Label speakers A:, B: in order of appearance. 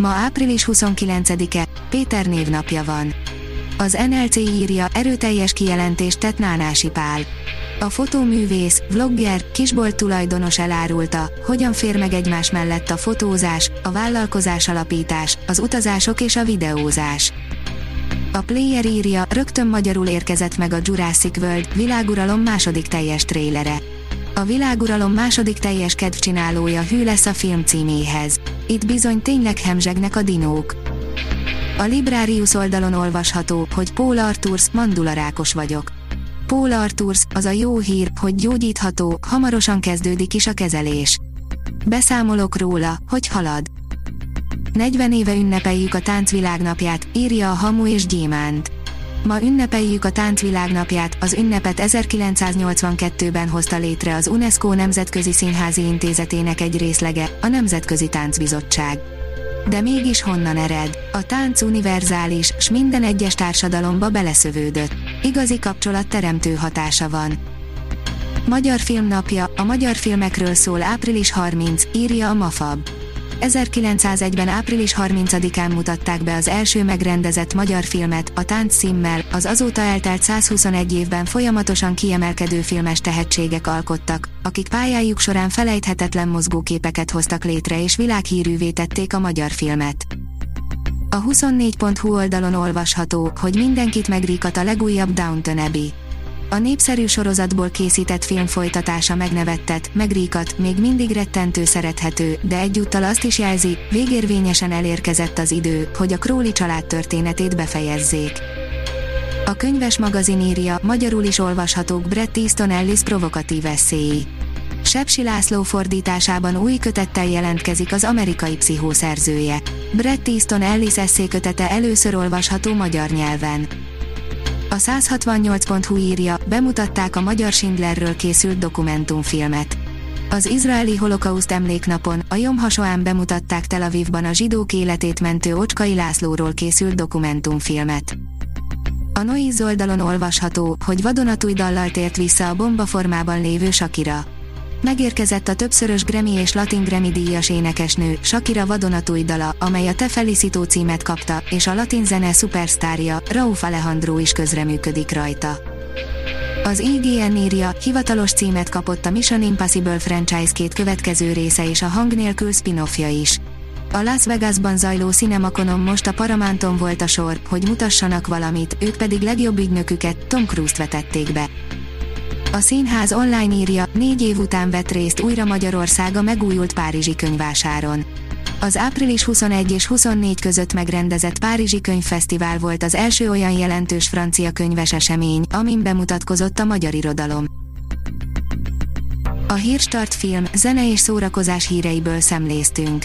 A: Ma április 29-e, Péter névnapja van. Az NLC írja, erőteljes kijelentést tett Nánási Pál. A fotóművész, vlogger, kisbolt tulajdonos elárulta, hogyan fér meg egymás mellett a fotózás, a vállalkozás alapítás, az utazások és a videózás. A Player írja, rögtön magyarul érkezett meg a Jurassic World világuralom második teljes trélere. A világuralom második teljes kedvcsinálója hű lesz a film címéhez. Itt bizony tényleg hemzsegnek a dinók. A Librarius oldalon olvasható, hogy Paul Arturs, mandularákos vagyok. Paul Arturs, az a jó hír, hogy gyógyítható, hamarosan kezdődik is a kezelés. Beszámolok róla, hogy halad. 40 éve ünnepeljük a táncvilágnapját, írja a Hamu és Gyémánt. Ma ünnepeljük a táncvilágnapját, az ünnepet 1982-ben hozta létre az UNESCO Nemzetközi Színházi Intézetének egy részlege, a Nemzetközi Táncbizottság. De mégis honnan ered? A tánc univerzális, s minden egyes társadalomba beleszövődött. Igazi kapcsolat teremtő hatása van. Magyar Filmnapja, a magyar filmekről szól április 30, írja a Mafab. 1901-ben április 30-án mutatták be az első megrendezett magyar filmet, a Tánc címmel, az azóta eltelt 121 évben folyamatosan kiemelkedő filmes tehetségek alkottak, akik pályájuk során felejthetetlen mozgóképeket hoztak létre és világhírűvé tették a magyar filmet. A 24.hu oldalon olvasható, hogy mindenkit megríkat a legújabb Downton Abbey a népszerű sorozatból készített film folytatása megnevettet, megríkat, még mindig rettentő szerethető, de egyúttal azt is jelzi, végérvényesen elérkezett az idő, hogy a Crowley család történetét befejezzék. A könyves magazin írja, magyarul is olvashatók Bret Easton Ellis provokatív eszéi. Sepsi László fordításában új kötettel jelentkezik az amerikai pszichószerzője. Bret Easton Ellis eszékötete először olvasható magyar nyelven. A 168.hu írja, bemutatták a magyar Schindlerről készült dokumentumfilmet. Az izraeli holokauszt emléknapon, a Jom Hasoán bemutatták Tel Avivban a zsidók életét mentő Ocskai Lászlóról készült dokumentumfilmet. A Noiz oldalon olvasható, hogy vadonatúj dallal tért vissza a bomba formában lévő Sakira. Megérkezett a többszörös Grammy és Latin Grammy díjas énekesnő, Shakira vadonatúj dala, amely a Te Felicito címet kapta, és a latin zene szupersztárja, Raúf Alejandro is közreműködik rajta. Az IGN írja, hivatalos címet kapott a Mission Impossible franchise két következő része és a hang nélkül spin-offja is. A Las Vegasban zajló Cinemaconon most a Paramounton volt a sor, hogy mutassanak valamit, ők pedig legjobb ügynöküket, Tom Cruise-t vetették be. A színház online írja, négy év után vett részt újra Magyarország a megújult Párizsi könyvásáron. Az április 21 és 24 között megrendezett Párizsi Könyvfesztivál volt az első olyan jelentős francia könyves esemény, amin bemutatkozott a magyar irodalom. A Hírstart film, zene és szórakozás híreiből szemléztünk.